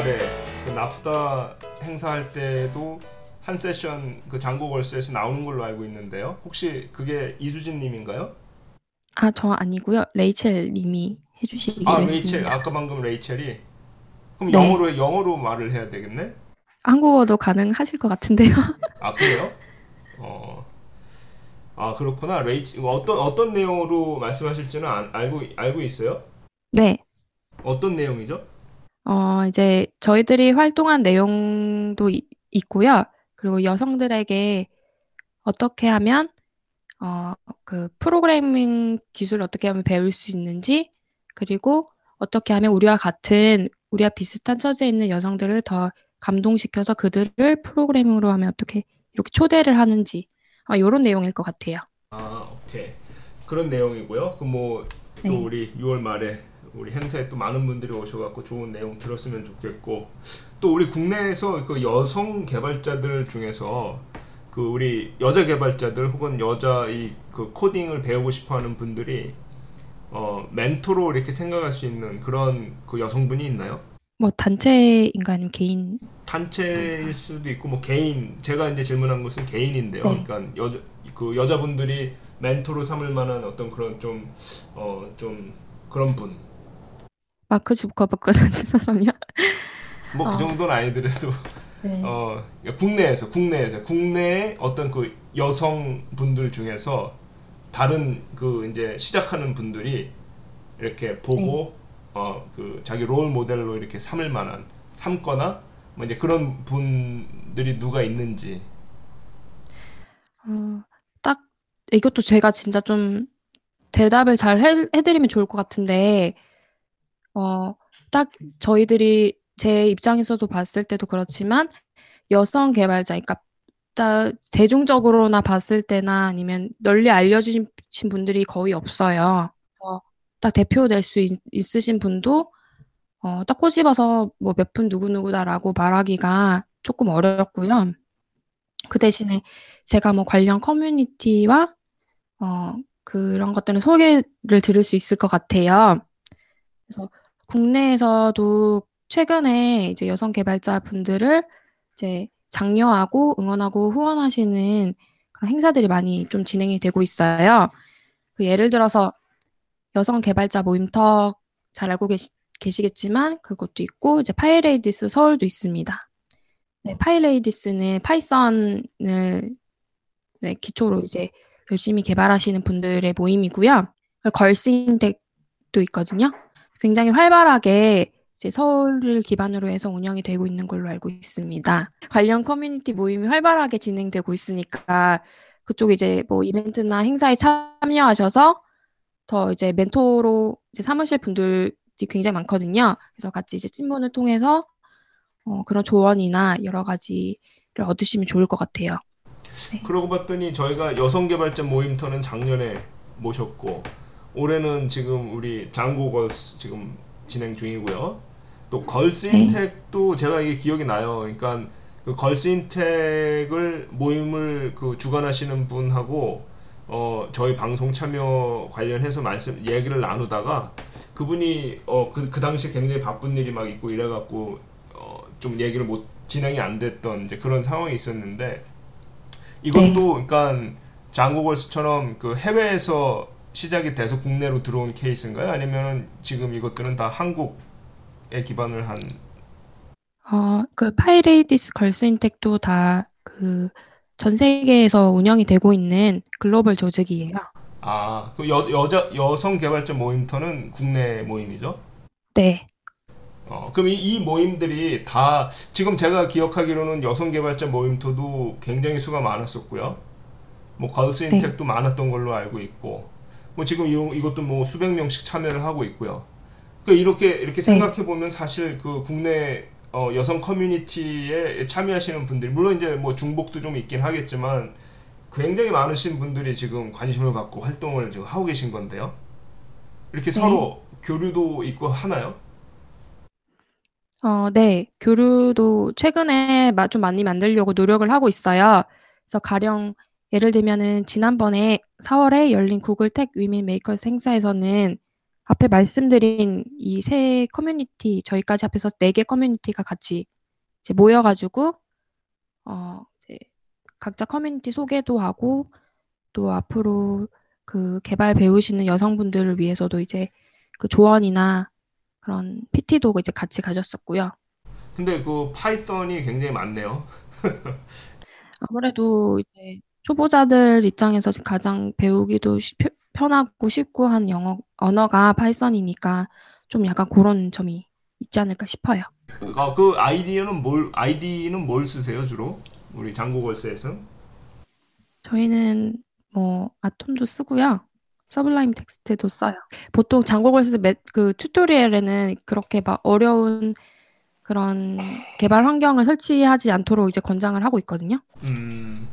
말에 그 나프다 행사할 때도 한 세션 그 장고 걸스에서 나오는 걸로 알고 있는데요. 혹시 그게 이수진 님인가요? 아, 저 아니고요. 레이첼 님이 해 주시기로 아, 했습니다. 레이첼. 아까 방금 레이첼이 그럼 네. 영어로 영어로 말을 해야 되겠네? 한국어도 가능하실 것 같은데요. 아, 그래요? 어. 아, 그렇구나. 레이첼 어떤 어떤 내용으로 말씀하실지는 안- 알고 알고 있어요? 네. 어떤 내용이죠? 어, 이제 저희들이 활동한 내용도 이- 있고요. 그리고 여성들에게 어떻게 하면 어, 그 프로그래밍 기술을 어떻게 하면 배울 수 있는지, 그리고 어떻게 하면 우리와 같은, 우리와 비슷한 처지에 있는 여성들을 더 감동시켜서 그들을 프로그래밍으로 하면 어떻게 이렇게 초대를 하는지, 아, 이런 내용일 것 같아요. 아, 오케이. 그런 내용이고요. 그뭐또 네. 우리 6월 말에 우리 행사에 또 많은 분들이 오셔갖고 좋은 내용 들었으면 좋겠고 또 우리 국내에서 그 여성 개발자들 중에서 그 우리 여자 개발자들 혹은 여자 이 그 코딩을 배우고 싶어하는 분들이 어 멘토로 이렇게 생각할 수 있는 그런 그 여성분이 있나요? 뭐 단체인가 아니면 개인, 단체일 수도 있고 뭐 개인 제가 이제 질문한 것은 개인인데요. 네. 그러니까 여자 그 여자분들이 멘토로 삼을 만한 어떤 그런 좀어좀 그런 분. 마크 주커버그 같은 사람이요? 뭐그 어. 정도는 아니더라도 네. 어 국내에서 국내에서 국내의 어떤 그 여성 분들 중에서 다른 그 이제 시작하는 분들이 이렇게 보고 어 그 자기 롤 모델로 이렇게 삼을 만한 삼거나 뭐 이제 그런 분들이 누가 있는지 어, 딱 이것도 제가 진짜 좀 대답을 잘 해, 해드리면 좋을 것 같은데, 어, 딱 저희들이 제 입장에서도 봤을 때도 그렇지만 여성 개발자, 그러니까 딱 대중적으로나 봤을 때나 아니면 널리 알려주신 분들이 거의 없어요. 그래서 딱 대표될 수 있, 있으신 분도 어, 딱 꼬집어서 뭐 몇 분 누구누구다라고 말하기가 조금 어렵고요. 그 대신에 제가 뭐 관련 커뮤니티와 어, 그런 것들은 소개를 들을 수 있을 것 같아요. 그래서 국내에서도 최근에 이제 여성 개발자 분들을 이제 장려하고 응원하고 후원하시는 그런 행사들이 많이 좀 진행이 되고 있어요. 그 예를 들어서 여성 개발자 모임터 잘 알고 계시, 계시겠지만 그것도 있고 이제 파이레이디스 서울도 있습니다. 네, 파이레이디스는 파이썬을 네, 기초로 이제 열심히 개발하시는 분들의 모임이고요. 걸스인텍도 있거든요. 굉장히 활발하게 이제 서울을 기반으로 해서 운영이 되고 있는 걸로 알고 있습니다. 관련 커뮤니티 모임이 활발하게 진행되고 있으니까 그쪽 이제 뭐 이벤트나 행사에 참여하셔서 더 이제 멘토로 이제 사무실 분들이 굉장히 많거든요. 그래서 같이 이제 친분을 통해서 어, 그런 조언이나 여러 가지를 얻으시면 좋을 것 같아요. 그러고 봤더니 저희가 여성 개발자 모임터는 작년에 모셨고 올해는 지금 우리 장고 걸스 지금 진행 중이고요. 또 걸스인텍도 제가 이게 기억이 나요. 그러니까 그 걸스인텍을 모임을 그 주관하시는 분하고 어 저희 방송 참여 관련해서 말씀 얘기를 나누다가 그분이 어그 그 당시 굉장히 바쁜 일이 막 있고 이래갖고 어 좀 얘기를 못 진행이 안 됐던 이제 그런 상황이 있었는데 이것도 그러니까 Django Girls처럼 그 해외에서 시작이 돼서 국내로 들어온 케이스인가요? 아니면 지금 이것들은 다 한국에 기반을 한 어, 그 PyLadies Girls in Tech도 다 그 전 세계에서 운영이 되고 있는 글로벌 조직이에요. 아, 그 여, 여자 여성 개발자 모임터는 국내 모임이죠? 네. 어, 그럼 이, 이 모임들이 다 지금 제가 기억하기로는 여성 개발자 모임터도 굉장히 수가 많았었고요. 뭐 걸스 인텍도 많았던 걸로 알고 있고 뭐 지금 이, 이것도 뭐 수백 명씩 참여를 하고 있고요. 그 이렇게 이렇게 생각해 보면 사실 그 국내 어, 여성 커뮤니티에 참여하시는 분들 물론 이제 뭐 중복도 좀 있긴 하겠지만 굉장히 많으신 분들이 지금 관심을 갖고 활동을 지금 하고 계신 건데요. 이렇게 서로 교류도 있고 하나요? 어, 네. 교류도 최근에 마- 좀 많이 만들려고 노력을 하고 있어요. 그래서 가령 예를 들면은 지난번에 4월에 열린 Google Tech Women Makers 행사에서는 앞에 말씀드린 이 세 커뮤니티 저희까지 합해서 네 개 커뮤니티가 같이 이제 모여 가지고 어 이제 각자 커뮤니티 소개도 하고 또 앞으로 그 개발 배우시는 여성분들을 위해서도 이제 그 조언이나 그런 PT도 이제 같이 가졌었고요. 근데 그 Python이 굉장히 많네요. 아무래도 이제 초보자들 입장에서 가장 배우기도 쉽, 편하고 쉽고 한 영어 언어가 Python이니까 좀 약간 그런 점이 있지 않을까 싶어요. 아, 그 아이디어는 뭘 아이디는 뭘 쓰세요 주로? 우리 장고걸스에서? 저희는 뭐 아톰도 쓰고요. 서블라임 텍스트도 써요. 보통 장고걸스 그 튜토리얼에는 그렇게 막 어려운 그런 개발 환경을 설치하지 않도록 이제 권장을 하고 있거든요. 음.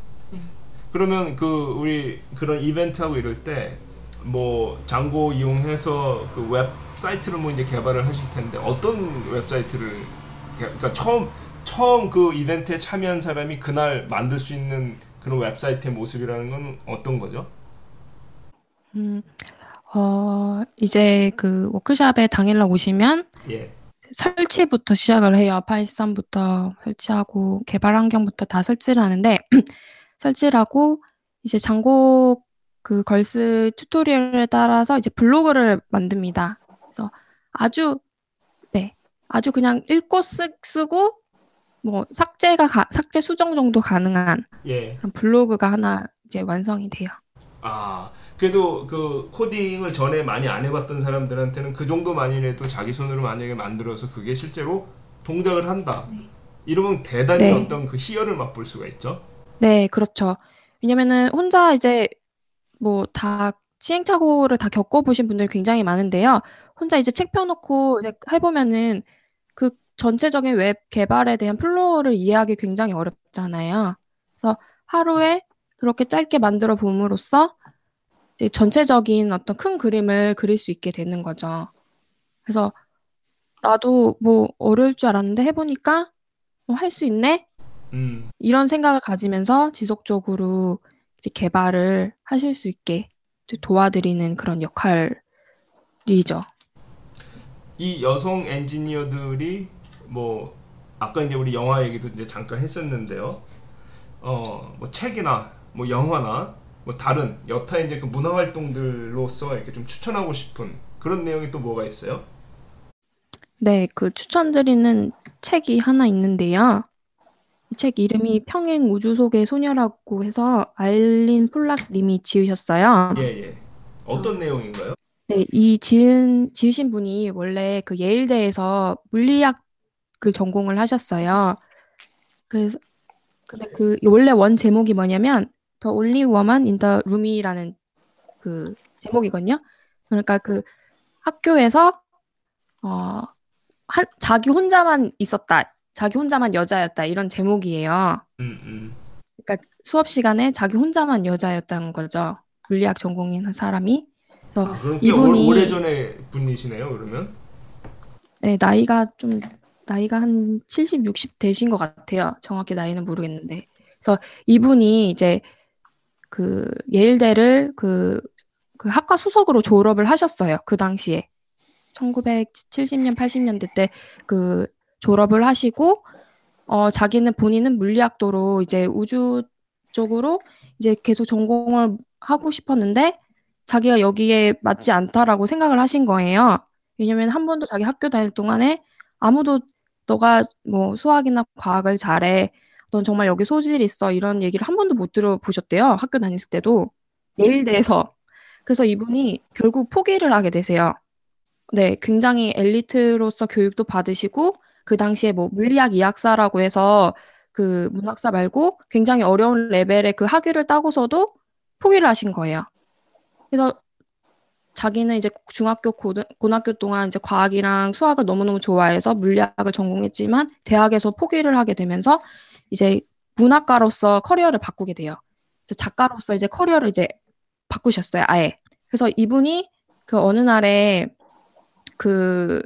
그러면 그 우리 그런 이벤트하고 이럴 때 뭐 Django 이용해서 그 웹사이트를 뭐 이제 개발을 하실 텐데 어떤 웹사이트를 개- 그러니까 처음 처음 그 이벤트에 참여한 사람이 그날 만들 수 있는 그런 웹사이트의 모습이라는 건 어떤 거죠? 음, 어, 이제 그 워크샵에 당일날 오시면 예. 설치부터 시작을 해요. Python부터 설치하고 개발 환경부터 다 설치를 하는데 설치를 하고 이제 장고 그 걸스 튜토리얼에 따라서 이제 블로그를 만듭니다. 그래서 아주 네 아주 그냥 읽고 쓰, 쓰고 뭐 삭제가 가, 삭제 수정 정도 가능한 예. 블로그가 하나 이제 완성이 돼요. 아, 그래도 그 코딩을 전에 많이 안 해봤던 사람들한테는 그 정도만이라도 자기 손으로 만약에 만들어서 그게 실제로 동작을 한다. 이러면 대단히 네. 어떤 그 희열을 맛볼 수가 있죠. 네, 그렇죠. 왜냐면은 혼자 이제 뭐 다 시행착오를 다 겪어 보신 분들이 굉장히 많은데요. 혼자 이제 책 펴 놓고 이제 해 보면은 그 전체적인 웹 개발에 대한 flow를 이해하기 굉장히 어렵잖아요. 그래서 하루에 그렇게 짧게 만들어 봄으로써 이제 전체적인 어떤 큰 그림을 그릴 수 있게 되는 거죠. 그래서 나도 뭐 어려울 줄 알았는데 해 보니까 뭐할수 있네? 음, 이런 생각을 가지면서 지속적으로 이제 개발을 하실 수 있게 도와드리는 그런 역할이죠. 이 여성 엔지니어들이 뭐 아까 이제 우리 영화 얘기도 이제 잠깐 했었는데요. 어, 뭐 책이나 뭐 영화나 뭐 다른 여타 이제 그 문화 활동들로서 이렇게 좀 추천하고 싶은 그런 내용이 또 뭐가 있어요? 네, 그 추천드리는 책이 하나 있는데요. 이 책 이름이 평행 우주 속의 소녀라고 해서 알린 폴락 님이 지으셨어요. 예, 예. 어떤 내용인가요? 네, 이 지은, 지으신 분이 원래 그 예일대에서 물리학 그 전공을 하셨어요. 그래서, 근데 그 원래 원 제목이 뭐냐면 Only Woman in the Room이라는 그 제목이거든요. 그러니까 그 학교에서 어, 한, 자기 혼자만 있었다. 자기 혼자만 여자였다. 이런 제목이에요. 음, 음. 그러니까 수업 시간에 자기 혼자만 여자였다는 거죠. 물리학 전공인 한 사람이. 그래서 아, 그럼 꽤 이분이 오래 전에 분이시네요, 그러면? 네, 나이가 좀 나이가 한 70, 60 되신 것 같아요. 정확히 나이는 모르겠는데. 그래서 이분이 이제 그 예일대를 그, 그 학과 수석으로 졸업을 하셨어요. 그 당시에. 1970년, 80년대 때 그 졸업을 하시고 어 자기는 본인은 물리학도로 이제 우주 쪽으로 이제 계속 전공을 하고 싶었는데 자기가 여기에 맞지 않다라고 생각을 하신 거예요. 왜냐면 한 번도 자기 학교 다닐 동안에 아무도 너가 뭐 수학이나 과학을 잘해. 넌 정말 여기 소질이 있어. 이런 얘기를 한 번도 못 들어보셨대요. 학교 다녔을 때도. 예일대에서. 그래서 이분이 결국 포기를 하게 되세요. 네, 굉장히 엘리트로서 교육도 받으시고 그 당시에 뭐 물리학 이학사라고 해서 그 문학사 말고 굉장히 어려운 레벨의 그 학위를 따고서도 포기를 하신 거예요. 그래서 자기는 이제 중학교 고등, 고등학교 동안 이제 과학이랑 수학을 너무너무 좋아해서 물리학을 전공했지만 대학에서 포기를 하게 되면서 이제 문학가로서 커리어를 바꾸게 돼요. 그래서 작가로서 이제 커리어를 이제 바꾸셨어요, 아예. 그래서 이분이 그 어느 날에 그,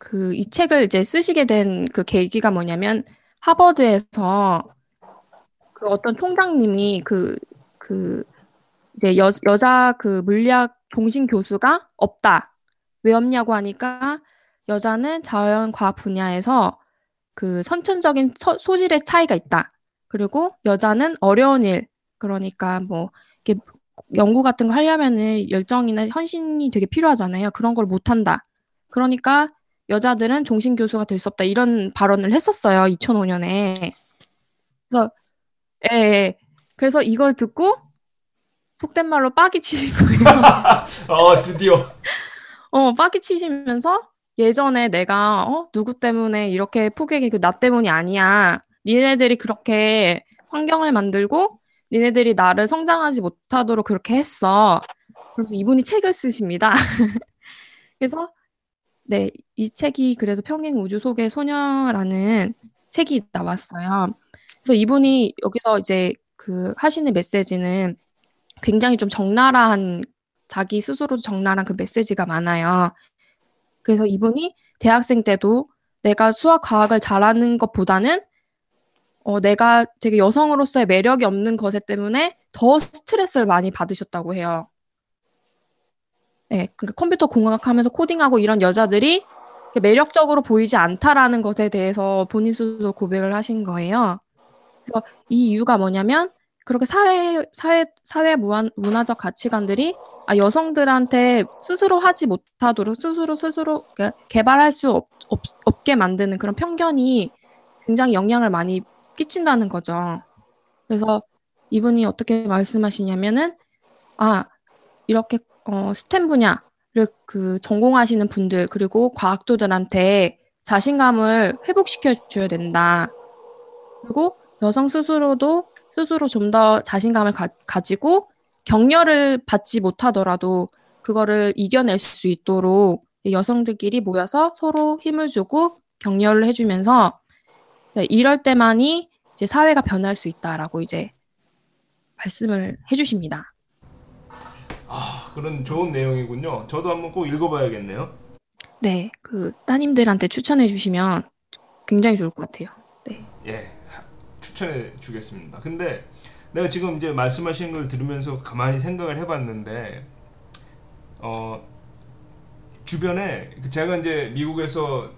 그, 이 책을 이제 쓰시게 된 그 계기가 뭐냐면, 하버드에서 그 어떤 총장님이 그, 그, 이제 여, 여자 그 물리학 종신 교수가 없다. 왜 없냐고 하니까 여자는 자연과학 분야에서 그 선천적인 서, 소질의 차이가 있다. 그리고 여자는 어려운 일, 그러니까 뭐 이렇게 연구 같은 거 하려면은 열정이나 헌신이 되게 필요하잖아요. 그런 걸 못한다. 그러니까 여자들은 종신 교수가 될 수 없다. 이런 발언을 했었어요. 2005년에. 그래서 예, 예. 그래서 이걸 듣고 속된 말로 빡이 치신 거예요. 어 드디어 어, 빡이 치시면서 예전에 내가 어 누구 때문에 이렇게 포기하게 그나 때문이 아니야. 니네들이 그렇게 환경을 만들고 니네들이 나를 성장하지 못하도록 그렇게 했어. 그래서 이분이 책을 쓰십니다. 그래서 네, 이 책이 그래서 평행 우주 속의 소녀라는 책이 나왔어요. 그래서 이분이 여기서 이제 그 하시는 메시지는 굉장히 좀 적나라한 자기 스스로도 적나라한 그 메시지가 많아요. 그래서 이분이 대학생 때도 내가 수학 과학을 잘하는 것보다는 어, 내가 되게 여성으로서의 매력이 없는 것에 때문에 더 스트레스를 많이 받으셨다고 해요. 네, 그러니까 컴퓨터 공학하면서 코딩하고 이런 여자들이 매력적으로 보이지 않다라는 것에 대해서 본인 스스로 고백을 하신 거예요. 그래서 이 이유가 뭐냐면 그렇게 사회 사회 사회 무한, 문화적 가치관들이 아, 여성들한테 스스로 하지 못하도록 스스로 스스로 그러니까 개발할 수 없, 없, 없게 만드는 그런 편견이 굉장히 영향을 많이 끼친다는 거죠. 그래서 이분이 어떻게 말씀하시냐면은 아 이렇게 어, 스템 분야를 그 전공하시는 분들 그리고 과학도들한테 자신감을 회복시켜 줘야 된다. 그리고 여성 스스로도 스스로 좀 더 자신감을 가, 가지고 격려를 받지 못하더라도 그거를 이겨낼 수 있도록 여성들끼리 모여서 서로 힘을 주고 격려를 해주면서 이럴 때만이 이제 사회가 변할 수 있다라고 이제 말씀을 해주십니다. 아 그런 좋은 내용이군요. 저도 한번 꼭 읽어봐야겠네요. 네, 그 따님들한테 추천해 주시면 굉장히 좋을 것 같아요. 네. 예, 추천해 주겠습니다. 근데 내가 지금 이제 말씀하시는 걸 들으면서 가만히 생각을 해봤는데 어 주변에 그 제가 이제 미국에서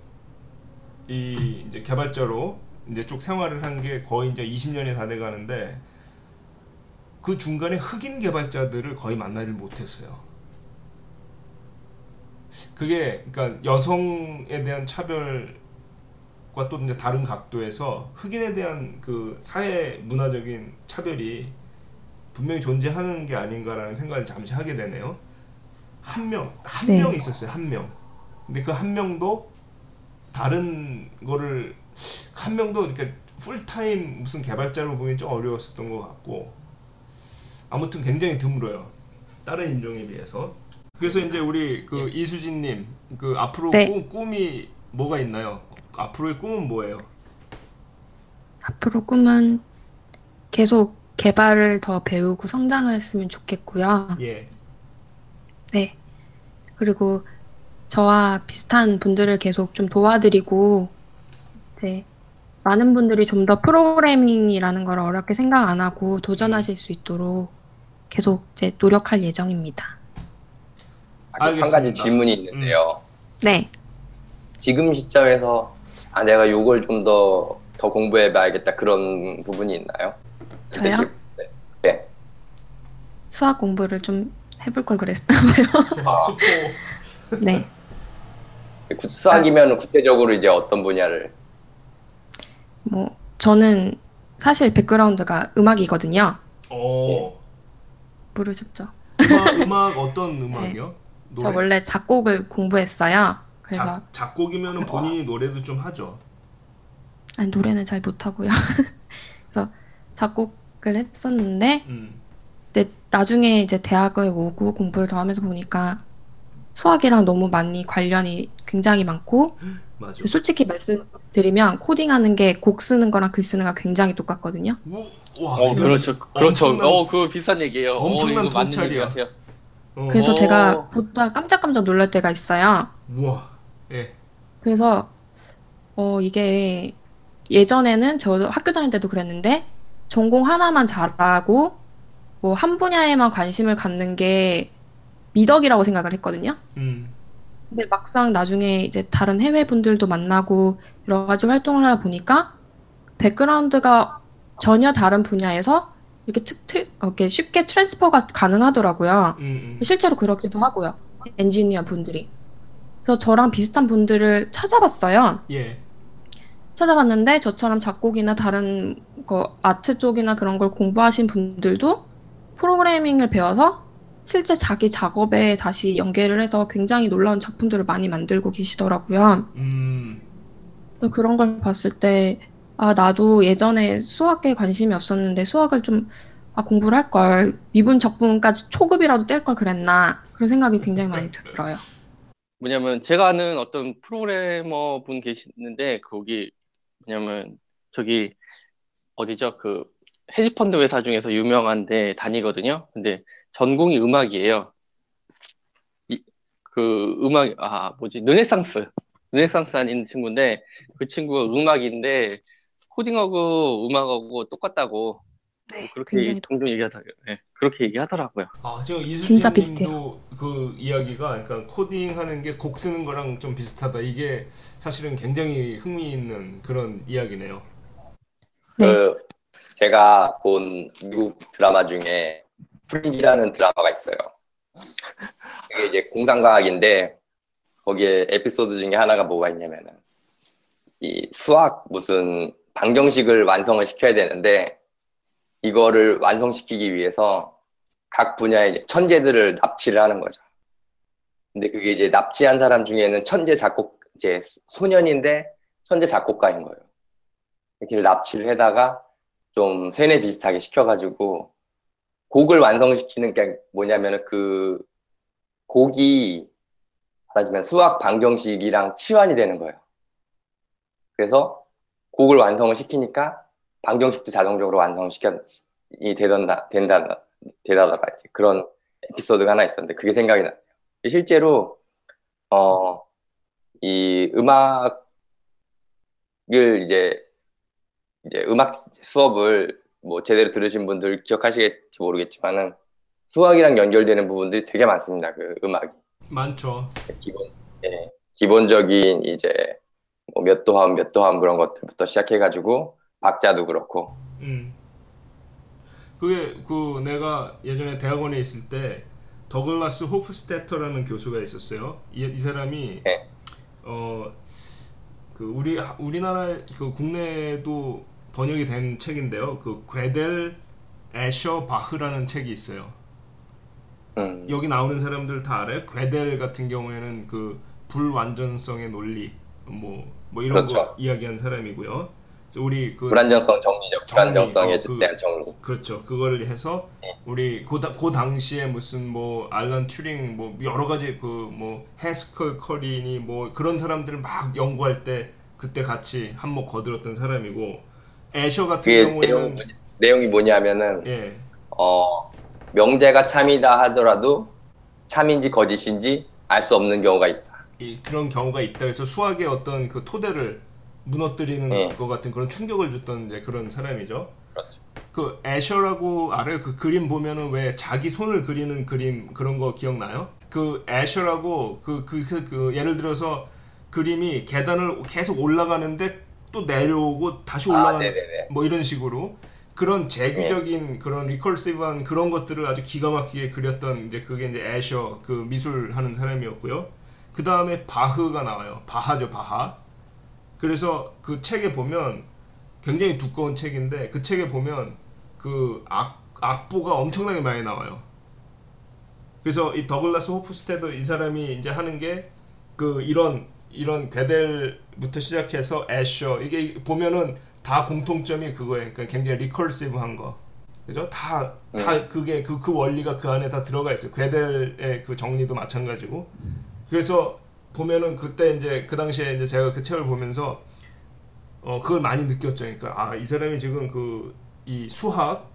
이 이제 개발자로 이제 쭉 생활을 한 게 거의 이제 20년이 다 돼가는데 그 중간에 흑인 개발자들을 거의 만나질 못했어요. 그게 그러니까 여성에 대한 차별과 또 이제 다른 각도에서 흑인에 대한 그 사회 문화적인 차별이 분명히 존재하는 게 아닌가라는 생각을 잠시 하게 되네요. 한 명, 한명 네. 있었어요. 한 명. 근데 그 한 명도 다른 거를 한 명도 이렇게 풀타임 무슨 개발자로 보기 좀 어려웠었던 것 같고 아무튼 굉장히 드물어요. 다른 인종에 비해서. 그래서 이제 우리 그 예. 이수진님 그 앞으로 네. 꿈, 꿈이 뭐가 있나요? 앞으로의 꿈은 뭐예요? 앞으로 꿈은 계속 개발을 더 배우고 성장을 했으면 좋겠고요. 예. 네. 그리고 저와 비슷한 분들을 계속 좀 도와드리고 이제 많은 분들이 좀 더 프로그래밍이라는 걸 어렵게 생각 안 하고 도전하실 수 있도록 계속 이제 노력할 예정입니다. 한 가지 질문이 있는데요. 네. 지금 시점에서 아 내가 요걸 좀 더 더 공부해 봐야겠다 그런 부분이 있나요? 저요? 네. 네. 수학 공부를 좀 해볼 걸 그랬어요. 수학 수포. 네. 수학이면 구체적으로 이제 어떤 분야를? 뭐 저는 사실 백그라운드가 음악이거든요. 오. 모르셨죠? 음악, 음악 어떤 음악이요? 네. 저 원래 작곡을 공부했어요. 그래서 작, 작곡이면 본인이 노래도 좀 하죠. 아니 노래는 잘 못하고요. 그래서 작곡을 했었는데 음. 나중에 이제 대학을 오고 공부를 더 하면서 보니까 수학이랑 너무 많이 관련이 굉장히 많고. 솔직히 말씀드리면 코딩하는 게 곡 쓰는 거랑 글 쓰는 거 굉장히 똑같거든요. 우, 와, 어, 그렇죠. 그렇죠. 엄청난- 어, 그거 비슷한 얘기예요. 엄청난 어, 이거 맞는 얘기 통찰이야. 같아요. 어. 그래서 오. 제가 보다 깜짝깜짝 놀랄 때가 있어요. 우와. 예. 그래서 어 이게 예전에는 저 학교 다닐 때도 그랬는데 전공 하나만 잘하고 뭐 한 분야에만 관심을 갖는 게 미덕이라고 생각을 했거든요. 음. 근데 막상 나중에 이제 다른 해외 분들도 만나고 여러 가지 활동을 하다 보니까 background가 전혀 다른 분야에서 이렇게 특, 특, 이렇게 쉽게 transfer가 가능하더라고요. 음, 음. 실제로 그렇기도 하고요. 엔지니어 분들이. 그래서 저랑 비슷한 분들을 찾아봤어요. 예. 찾아봤는데 저처럼 작곡이나 다른 거 아트 쪽이나 그런 걸 공부하신 분들도 프로그래밍을 배워서 실제 자기 작업에 다시 연계를 해서 굉장히 놀라운 작품들을 많이 만들고 계시더라고요. 음. 그래서 그런 걸 봤을 때, 아, 나도 예전에 수학에 관심이 없었는데 수학을 좀, 아, 공부를 할 걸. 미분 적분까지 초급이라도 뗄 걸 그랬나. 그런 생각이 굉장히 많이 들어요. 뭐냐면 제가 아는 어떤 프로그래머 분 계시는데 거기 뭐냐면 저기 어디죠? 그 헤지펀드 회사 중에서 유명한데 다니거든요. 근데 전공이 음악이에요. 이, 그 음악 아 뭐지? 르네상스 르네상스 하는 친구인데 그 친구가 음악인데 코딩하고 음악하고 똑같다고 네, 그렇게 굉장히 종종 얘기하다 네, 그렇게 얘기하더라고요. 아, 지금 진짜 이수진님도 그 이야기가 그러니까 코딩하는 게 곡 쓰는 거랑 좀 비슷하다. 이게 사실은 굉장히 흥미있는 그런 이야기네요. 네. 그 제가 본 미국 드라마 중에 프린지라는 드라마가 있어요. 그게 이제 공상과학인데 거기에 에피소드 중에 하나가 뭐가 있냐면은 이 수학 무슨 방정식을 완성을 시켜야 되는데 이거를 완성시키기 위해서 각 분야의 천재들을 납치를 하는 거죠. 근데 그게 이제 납치한 사람 중에는 천재 작곡 이제 소년인데 천재 작곡가인 거예요. 이렇게 납치를 해다가 좀 세뇌 비슷하게 시켜가지고 곡을 완성시키는 게 뭐냐면은 그 곡이 말하자면 수학 방정식이랑 치환이 되는 거예요. 그래서 곡을 완성을 시키니까 방정식도 자동적으로 완성시켜 이 되던다 된다 되다더라 이제 그런 에피소드가 하나 있었는데 그게 생각이 나요. 실제로 어 이 음악을 이제 이제 음악 수업을 뭐 제대로 들으신 분들 기억하시겠지 모르겠지만은 수학이랑 연결되는 부분들이 되게 많습니다. 그 음악이 많죠. 기본 예, 기본적인 이제 뭐 몇 도함 몇 도함 그런 것들부터 시작해가지고 박자도 그렇고 음. 그게 그 내가 예전에 대학원에 있을 때 더글라스 호프스테터라는 교수가 있었어요. 이, 이 사람이 네. 어그 우리 우리나라 그 국내에도 번역이 된 책인데요. 그 괴델 애셔 바흐라는 책이 있어요. 음, 여기 나오는 사람들 다 알아요? 괴델 같은 경우에는 그 불완전성의 논리 뭐 뭐 이런 거 그렇죠. 이야기한 사람이고요. 우리 그 불안정성 정리적 정리, 불안정성에 어, 그- 대한 정리 그렇죠. 그거를 해서 우리 그, 다- 그 당시에 무슨 뭐 알런 튜링 뭐 여러 가지 그 뭐 해스컬 커리니 뭐 그런 사람들을 막 연구할 때 그때 같이 한몫 거들었던 사람이고 애셔 같은 경우에는 내용, 내용이 뭐냐면은 예 어 명제가 참이다 하더라도 참인지 거짓인지 알 수 없는 경우가 있다. 이, 그런 경우가 있다. 그래서 수학의 어떤 그 토대를 무너뜨리는 네. 것 같은 그런 충격을 줬던 이제 그런 사람이죠. 그렇죠. 그 애셔라고 알아요? 그 그림 보면은 왜 자기 손을 그리는 그림 그런 거 기억나요? 그 애셔라고 그 그 그, 그 예를 들어서 그림이 계단을 계속 올라가는데 또 내려오고 다시 아, 올라가는 네네네. 뭐 이런 식으로 그런 재규적인 그런 리컬시브한 그런 것들을 아주 기가 막히게 그렸던 이제 그게 이제 애셔 그 미술 하는 사람이었고요. 그 다음에 바흐가 나와요. 바하죠, 바하. 그래서 그 책에 보면 굉장히 두꺼운 책인데 그 책에 보면 그 악, 악보가 엄청나게 많이 나와요. 그래서 이 더글라스 호프스테더 이 사람이 이제 하는 게 그 이런 이런 괴델부터 시작해서 애셔 이게 보면은 다 공통점이 그거예요. 그러니까 굉장히 리컬시브한 거. 그죠? 다, 다 그게 그, 그 원리가 그 안에 다 들어가 있어요. 괴델의 그 정리도 마찬가지고. 그래서 보면은 그때 이제 그 당시에 이제 제가 그 책을 보면서 어 그걸 많이 느꼈죠. 그러니까 아 이 사람이 지금 그 이 수학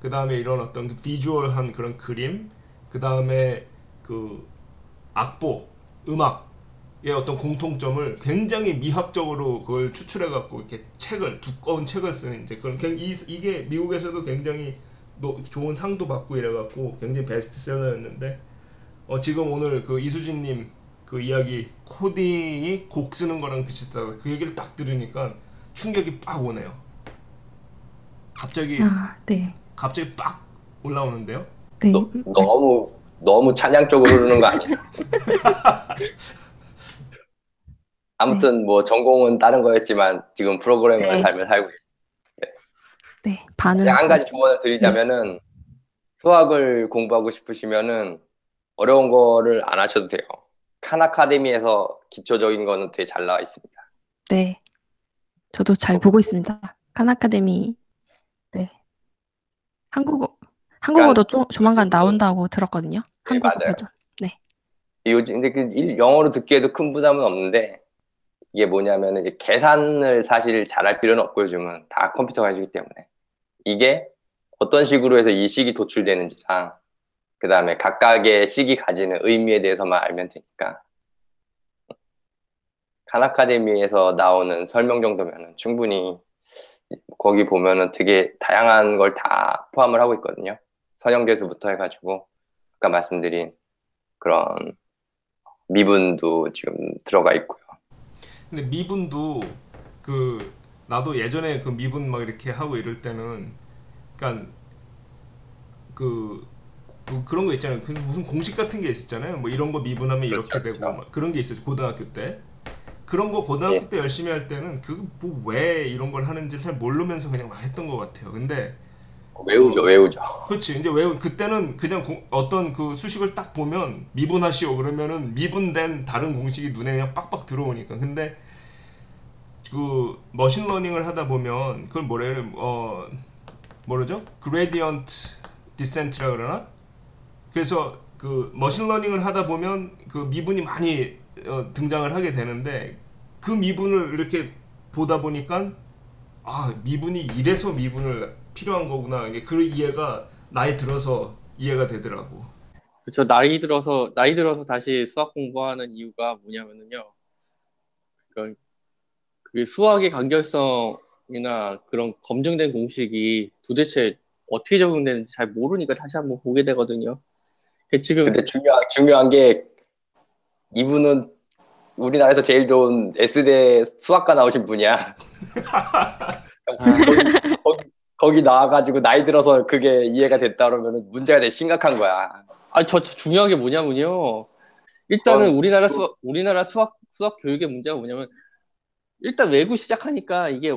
그 다음에 이런 어떤 그 비주얼한 그런 그림 그 다음에 그 악보 음악의 어떤 공통점을 굉장히 미학적으로 그걸 추출해 갖고 이렇게 책을 두꺼운 책을 쓰는 이제 그런 굉- 이, 이게 미국에서도 굉장히 노- 좋은 상도 받고 이래 갖고 굉장히 베스트셀러였는데 어 지금 오늘 그 이수진님 그 이야기 코딩이 곡 쓰는 거랑 비슷하다. 그 얘기를 딱 들으니까 충격이 빡 오네요. 갑자기 아, 네. 갑자기 빡 올라오는데요. 네. 너, 너무 너무 찬양 쪽으로 흐르는 거 아니에요? 아무튼 뭐 전공은 다른 거였지만 지금 프로그래머 네. 삶을 살고 있어요. 네. 반응. 그냥 한 가지 조언을 드리자면은 수학을 공부하고 싶으시면은 어려운 거를 안 하셔도 돼요. 칸 아카데미에서 기초적인 거는 되게 잘 나와 있습니다. 네. 저도 잘 보고 있습니다. 칸 아카데미. 네. 한국어 한국어도 조, 조만간 나온다고 들었거든요. 네, 한국어 맞아요. 버전. 요즘 근데 그 일- 영어로 듣기에도 큰 부담은 없는데 이게 뭐냐면 이제 계산을 사실 잘할 필요는 없고 요즘은 다 컴퓨터가 해주기 때문에 이게 어떤 식으로 해서 이 식이 도출되는지랑 그 다음에 각각의 식이 가지는 의미에 대해서만 알면 되니까 칸 아카데미에서 나오는 설명 정도면은 충분히 거기 보면은 되게 다양한 걸 다 포함을 하고 있거든요. 선형대수부터 해가지고 아까 말씀드린 그런 미분도 지금 들어가 있고요. 근데 미분도 그 나도 예전에 그 미분 막 이렇게 하고 이럴 때는 그러니까 그, 그 그런 거 있잖아요. 그 무슨 공식 같은 게 있었잖아요. 뭐 이런 거 미분하면 이렇게 그렇죠, 되고 그렇죠. 막 그런 게 있었죠. 고등학교 때. 그런 거 고등학교 예. 때 열심히 할 때는 그뭐왜 이런 걸 하는지를 잘 모르면서 그냥 막 했던 것 같아요. 근데 외우죠, 외우죠. 그렇지 이제 왜 그때는 그냥 공- 어떤 그 수식을 딱 보면 미분하시오 그러면은 미분된 다른 공식이 눈에 그냥 빡빡 들어오니까 근데 그 machine learning을 하다 보면 그걸 그래 어 뭐라죠 gradient descent라 그러나 그래서 그 machine learning을 하다 보면 그 미분이 많이 어, 등장을 하게 되는데 그 미분을 이렇게 보다 보니까 아 미분이 이래서 미분을 필요한 거구나 이게 그 이해가 나이 들어서 이해가 되더라고 그렇죠. 나이 들어서 나이 들어서 다시 수학 공부하는 이유가 뭐냐면은요. 그러니까 그게 수학의 간결성이나 그런 검증된 공식이 도대체 어떻게 적용되는지 잘 모르니까 다시 한번 보게 되거든요. 그 지금 근데 중요한 중요한 게 이분은 우리나라에서 제일 좋은 S대 수학과 나오신 분이야. 거기, 거기, 거기 나와가지고 나이 들어서 그게 이해가 됐다 그러면 문제가 되게 심각한 거야. 아, 저 중요한 게 뭐냐면요. 일단은 어, 우리나라 수학, 우리나라 수학, 수학 교육의 문제가 뭐냐면, 일단 외고 시작하니까 이게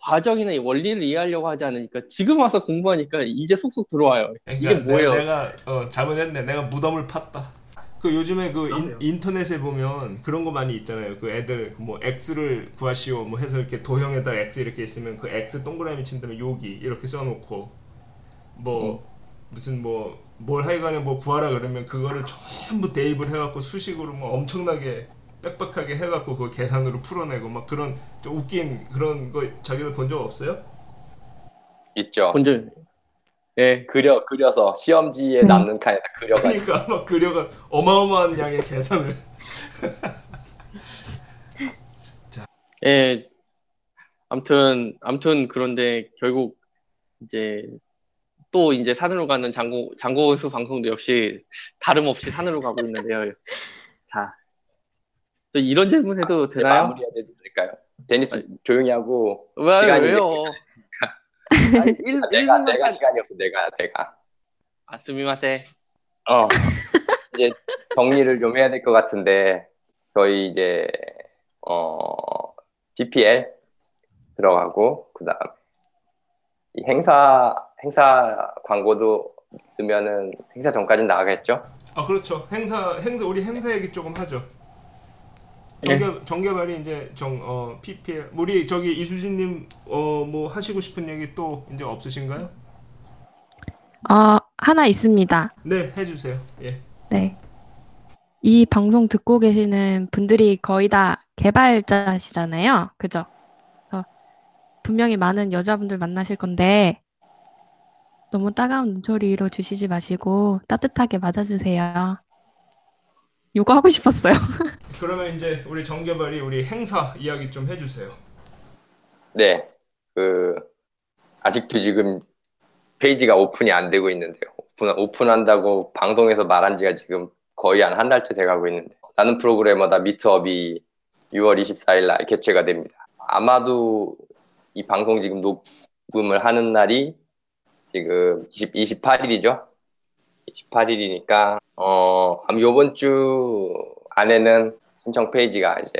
과정이나 이 원리를 이해하려고 하지 않으니까 지금 와서 공부하니까 이제 쏙쏙 들어와요. 이게 그러니까 뭐예요? 내, 가 어, 잘못했네. 내가 무덤을 팠다. 그 요즘에 그 인, 터넷에 보면 그런 거 많이 있잖아요. 그 애들 뭐 x를 구하시오. 뭐 해서 이렇게 도형에다 x 이렇게 있으면 그 x 동그라미 친 다음에 여기 이렇게 써놓고 뭐 무슨 뭐 뭘 하여간에 뭐 구하라 그러면 그거를 전부 대입을 해갖고 수식으로 뭐 엄청나게 빽빽하게 해갖고 그 계산으로 풀어내고 막 그런 좀 웃긴 그런 거 자기들 본 적 없어요? 있죠. 본전, 예, 그려 그려서 시험지에 음. 남는 칸에다 그려가지고 그러니까 막 그려가 어마어마한 양의 계산을 예. 아무튼, 아무튼 그런데 결국 이제 또 이제 산으로 가는 장고, 장고수 방송도 역시 다름없이 산으로 가고 있는데요. 자, 또 이런 질문 해도 이제 되나요? 마무리해야 되지 않을까요? 데니스 조용히 하고 왜, 시간이 왜요? 아니, 일, 이제- 내가 내가 시간이 없어 내가 내가 아, 스미마세. 어 이제 정리를 좀 해야 될 것 같은데 저희 이제 어 GPL 들어가고 그 다음 이 행사 행사 광고도 뜨면은 행사 전까지 나가겠죠? 아 그렇죠 행사 행사 우리 행사 얘기 조금 하죠 예. 정개 정개발이 이제 정어 PPL 우리 저기 이수진님 어 뭐 하시고 싶은 얘기 또 이제 없으신가요? 어, 하나 있습니다. 네 해주세요 예 네. 이 방송 듣고 계시는 분들이 거의 다 개발자시잖아요. 그죠? 분명히 많은 여자분들 만나실 건데 너무 따가운 눈초리로 주시지 마시고 따뜻하게 맞아주세요. 요거 하고 싶었어요. 그러면 이제 우리 정개발이 우리 행사 이야기 좀 해주세요 네. 그 아직도 지금 페이지가 오픈이 안 되고 있는데요. 오픈 오픈한다고 방송에서 말한 지가 지금 거의 한 한 달째 돼가고 있는데 나는 프로그래머다 미트업이 6월 24일 날 개최가 됩니다. 아마도 이 방송 지금 녹음을 하는 날이 지금 20, 28일이죠. 28일이니까 어 아마 요번 주 안에는 신청 페이지가 이제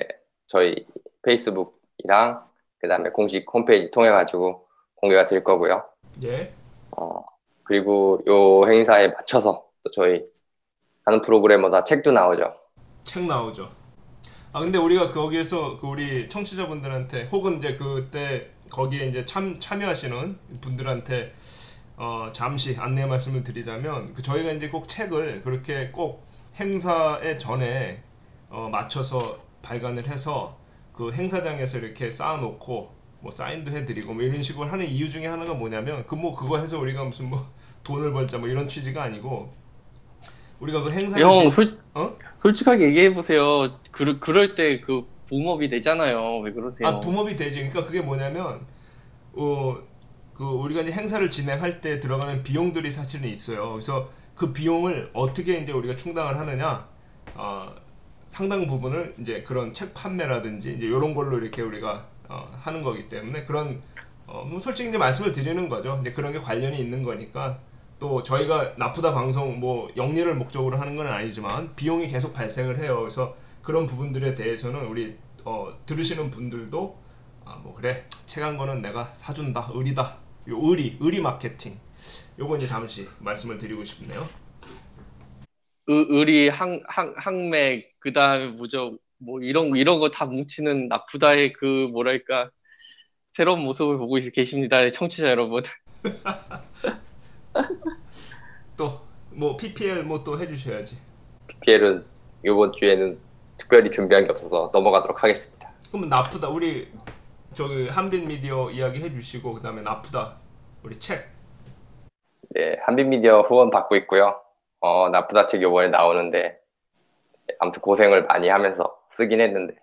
저희 페이스북이랑 그다음에 공식 홈페이지 통해 가지고 공개가 될 거고요. 예. 어 그리고 요 행사에 맞춰서 또 저희 하는 프로그래머다 책도 나오죠. 책 나오죠. 아 근데 우리가 거기에서 그 우리 청취자분들한테 혹은 이제 그때 거기에 이제 참 참여하시는 분들한테 어 잠시 안내 말씀을 드리자면 그 저희가 이제 꼭 책을 그렇게 꼭 행사에 전에 어 맞춰서 발간을 해서 그 행사장에서 이렇게 쌓아놓고 뭐 사인도 해드리고 뭐 이런 식으로 하는 이유 중에 하나가 뭐냐면 그 뭐 그거 해서 우리가 무슨 뭐 돈을 벌자 뭐 이런 취지가 아니고 우리가 그 행사를 형, 진- 솔, 어? 솔직하게 얘기해 보세요. 그, 그럴 때 그 붐업이 되잖아요. 왜 그러세요? 아 붐업이 되지. 그러니까 그게 뭐냐면 어 그 우리가 이제 행사를 진행할 때 들어가는 비용들이 사실은 있어요. 그래서 그 비용을 어떻게 이제 우리가 충당을 하느냐, 어 상당 부분을 이제 그런 책 판매라든지 이제 이런 걸로 이렇게 우리가 어, 하는 거기 때문에 그런 어, 뭐 솔직히 이제 말씀을 드리는 거죠. 이제 그런 게 관련이 있는 거니까 또 저희가 나쁘다 방송 뭐 영리를 목적으로 하는 건 아니지만 비용이 계속 발생을 해요. 그래서 그런 부분들에 대해서는 우리 어, 들으시는 분들도 아 뭐 그래 책 한 거는 내가 사준다 의리다 요 의리 의리 마케팅 요거 이제 잠시 말씀을 드리고 싶네요. 의, 의리, 항, 항, 항맥, 그 다음에 뭐죠, 뭐, 이런, 이런 거 다 뭉치는 나쁘다의 그, 뭐랄까, 새로운 모습을 보고 계십니다. 청취자 여러분. 또 뭐 PPL 뭐 또 해주셔야지. PPL은 이번 주에는 특별히 준비한 게 없어서 넘어가도록 하겠습니다. 그러면 나쁘다 우리 저기 한빛 미디어 이야기 해주시고 그 다음에 나쁘다 우리 책 네, 한빛 미디어 후원 받고 있고요. 어, 나쁘다 책 이번에 나오는데 아무튼 고생을 많이 하면서 쓰긴 했는데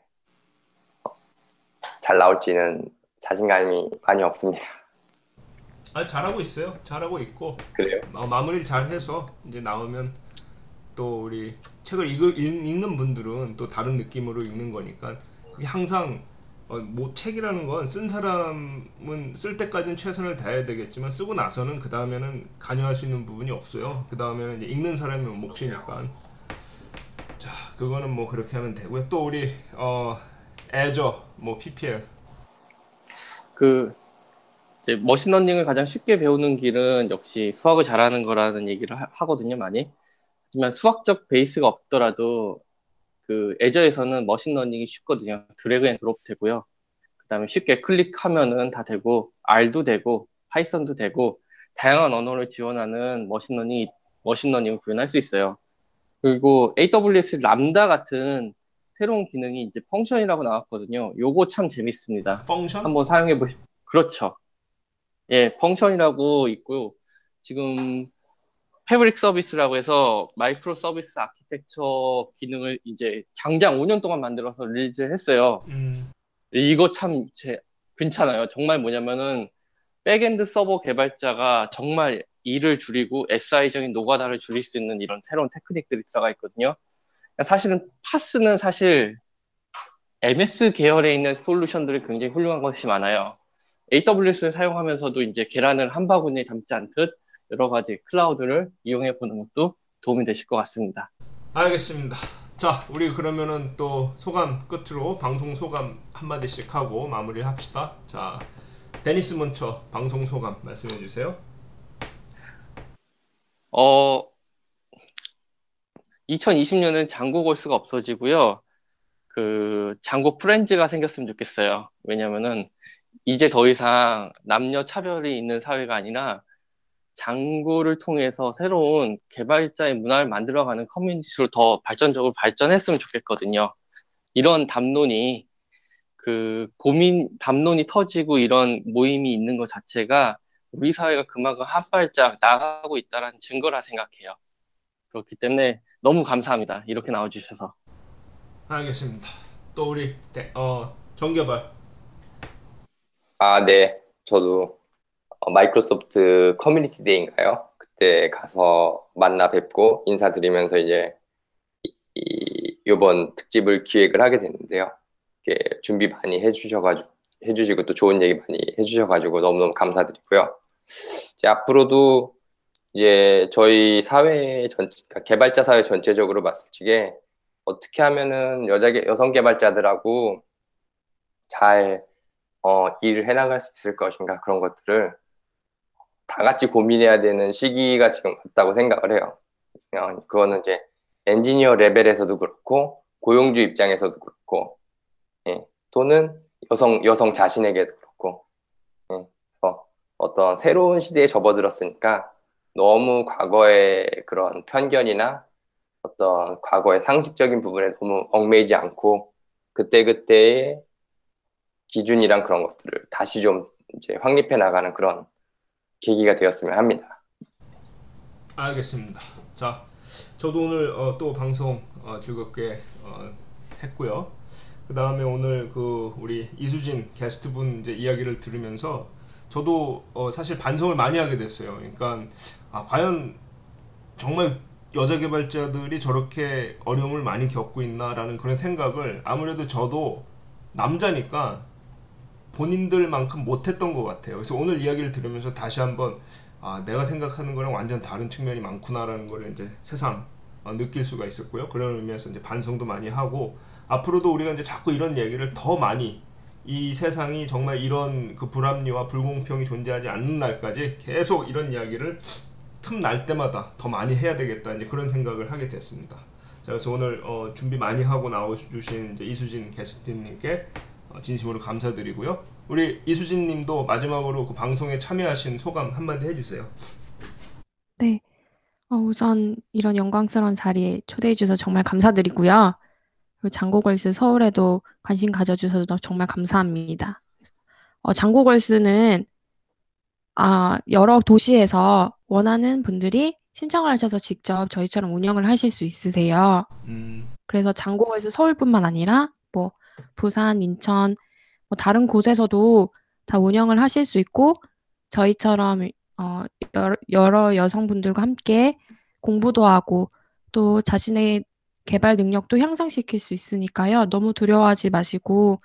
어, 잘 나올지는 자신감이 많이 없습니다. 아 잘하고 있어요. 잘하고 있고 그래요? 어, 마무리를 잘 해서 이제 나오면 또 우리 책을 읽, 읽는 분들은 또 다른 느낌으로 읽는 거니까 항상 어, 뭐 책이라는 건 쓴 사람은 쓸 때까지는 최선을 다해야 되겠지만 쓰고 나서는 그 다음에는 관여할 수 있는 부분이 없어요. 그 다음에는 이제 읽는 사람이 몫이니까 자 그거는 뭐 그렇게 하면 되고요. 또 우리 어 Azure 뭐 PPL 그, machine learning을 가장 쉽게 배우는 길은 역시 수학을 잘하는 거라는 얘기를 하, 하거든요, 많이. 하지만 수학적 베이스가 없더라도 그 Azure에서는 machine learning이 쉽거든요. drag and drop 되고요. 그 다음에 쉽게 클릭하면은 다 되고, R도 되고, Python도 되고, 다양한 언어를 지원하는 machine learning, machine learning을 구현할 수 있어요. 그리고 AWS Lambda 같은 새로운 기능이 이제 function이라고 나왔거든요. 요거 참 재밌습니다. function 한번 사용해 보시. 그렇죠. 예, function이라고 있고요. 지금 Fabric Service라고 해서 microservice architecture 기능을 이제 장장 5년 동안 만들어서 release 했어요. 음, 이거 참 제, 괜찮아요. 정말 뭐냐면은 backend 서버 개발자가 정말 일을 줄이고 SI적인 노가다를 줄일 수 있는 이런 새로운 테크닉들이 들어가 있거든요. 사실은 PaaS는 사실 MS 계열에 있는 솔루션들이 굉장히 훌륭한 것이 많아요. AWS를 사용하면서도 이제 계란을 한 바구니에 담지 않듯 여러 가지 클라우드를 이용해 보는 것도 도움이 되실 것 같습니다. 알겠습니다. 자, 우리 그러면은 또 소감 끝으로 방송 소감 한 마디씩 하고 마무리를 합시다. 자, 데니스 문처 방송 소감 말씀해 주세요. 어, 2020년은 장고 골수가 없어지고요. 그 장고 프렌즈가 생겼으면 좋겠어요. 왜냐면은 이제 더 이상 남녀 차별이 있는 사회가 아니라 장고를 통해서 새로운 개발자의 문화를 만들어가는 커뮤니티로 더 발전적으로 발전했으면 좋겠거든요. 이런 담론이 그 고민 담론이 터지고 이런 모임이 있는 것 자체가 우리 사회가 그만큼 한 발짝 나아가고 있다는 증거라 생각해요. 그렇기 때문에 너무 감사합니다. 이렇게 나와주셔서. 알겠습니다. 또 우리 대, 어 정개발 아, 네. 저도 어, Microsoft Community Day인가요? 그때 가서 만나 뵙고 인사드리면서 이제 이, 이 이번 특집을 기획을 하게 됐는데요. 준비 많이 해주셔가지고 해주시고 또 좋은 얘기 많이 해주셔가지고 너무너무 감사드리고요. 이제 앞으로도 이제 저희 사회 전 그러니까 개발자 사회 전체적으로 봤을 적에 어떻게 하면은 여자 개- 여성 개발자들하고 잘 어, 일을 해나갈 수 있을 것인가 그런 것들을 다 같이 고민해야 되는 시기가 지금 왔다고 생각을 해요. 그냥 그거는 이제 엔지니어 레벨에서도 그렇고 고용주 입장에서도 그렇고 예, 또는 여성 여성 자신에게도 그렇고 예, 그래서 어떤 새로운 시대에 접어들었으니까 너무 과거의 그런 편견이나 어떤 과거의 상식적인 부분에 너무 얽매이지 않고 그때그때의 기준이랑 그런 것들을 다시 좀 이제 확립해 나가는 그런 계기가 되었으면 합니다. 알겠습니다. 자, 저도 오늘 어, 또 방송 어, 즐겁게 어, 했고요. 그 다음에 오늘 그 우리 이수진 게스트분 이제 이야기를 들으면서 저도 어, 사실 반성을 많이 하게 됐어요. 그러니까 아, 과연 정말 여자 개발자들이 저렇게 어려움을 많이 겪고 있나라는 그런 생각을 아무래도 저도 남자니까 본인들만큼 못했던 것 같아요. 그래서 오늘 이야기를 들으면서 다시 한번 아 내가 생각하는 거랑 완전 다른 측면이 많구나라는 거를 이제 새삼 어, 느낄 수가 있었고요. 그런 의미에서 이제 반성도 많이 하고 앞으로도 우리가 이제 자꾸 이런 얘기를 더 많이 이 세상이 정말 이런 그 불합리와 불공평이 존재하지 않는 날까지 계속 이런 이야기를 틈 날 때마다 더 많이 해야 되겠다 이제 그런 생각을 하게 됐습니다. 자, 그래서 오늘 어, 준비 많이 하고 나와주신 이제 이수진 게스트님께 어, 진심으로 감사드리고요. 우리 이수진 님도 마지막으로 그 방송에 참여하신 소감 한마디 해주세요. 네. 어, 우선 이런 영광스러운 자리에 초대해 주셔서 정말 감사드리고요. 장고걸스 서울에도 관심 가져주셔서 정말 감사합니다. 어, 장고걸스는 아, 여러 도시에서 원하는 분들이 신청을 하셔서 직접 저희처럼 운영을 하실 수 있으세요. 음, 그래서 장고걸스 서울뿐만 아니라 뭐 부산, 인천, 뭐 다른 곳에서도 다 운영을 하실 수 있고 저희처럼 어, 여러, 여러 여성분들과 함께 공부도 하고 또 자신의 개발 능력도 향상시킬 수 있으니까요. 너무 두려워하지 마시고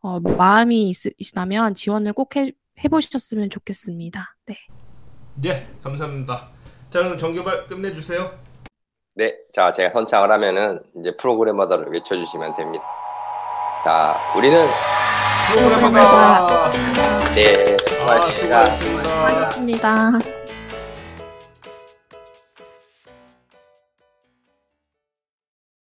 어, 뭐 마음이 있으시다면 지원을 꼭 해, 해보셨으면 좋겠습니다. 네. 예, 감사합니다. 자, 그럼 정개발 끝내주세요. 네, 자 제가 선창을 하면은 이제 프로그래머다를 외쳐주시면 됩니다. 자, 우리는 프로그래머다. 네, 아, 수고하셨습니다. 수고하셨습니다.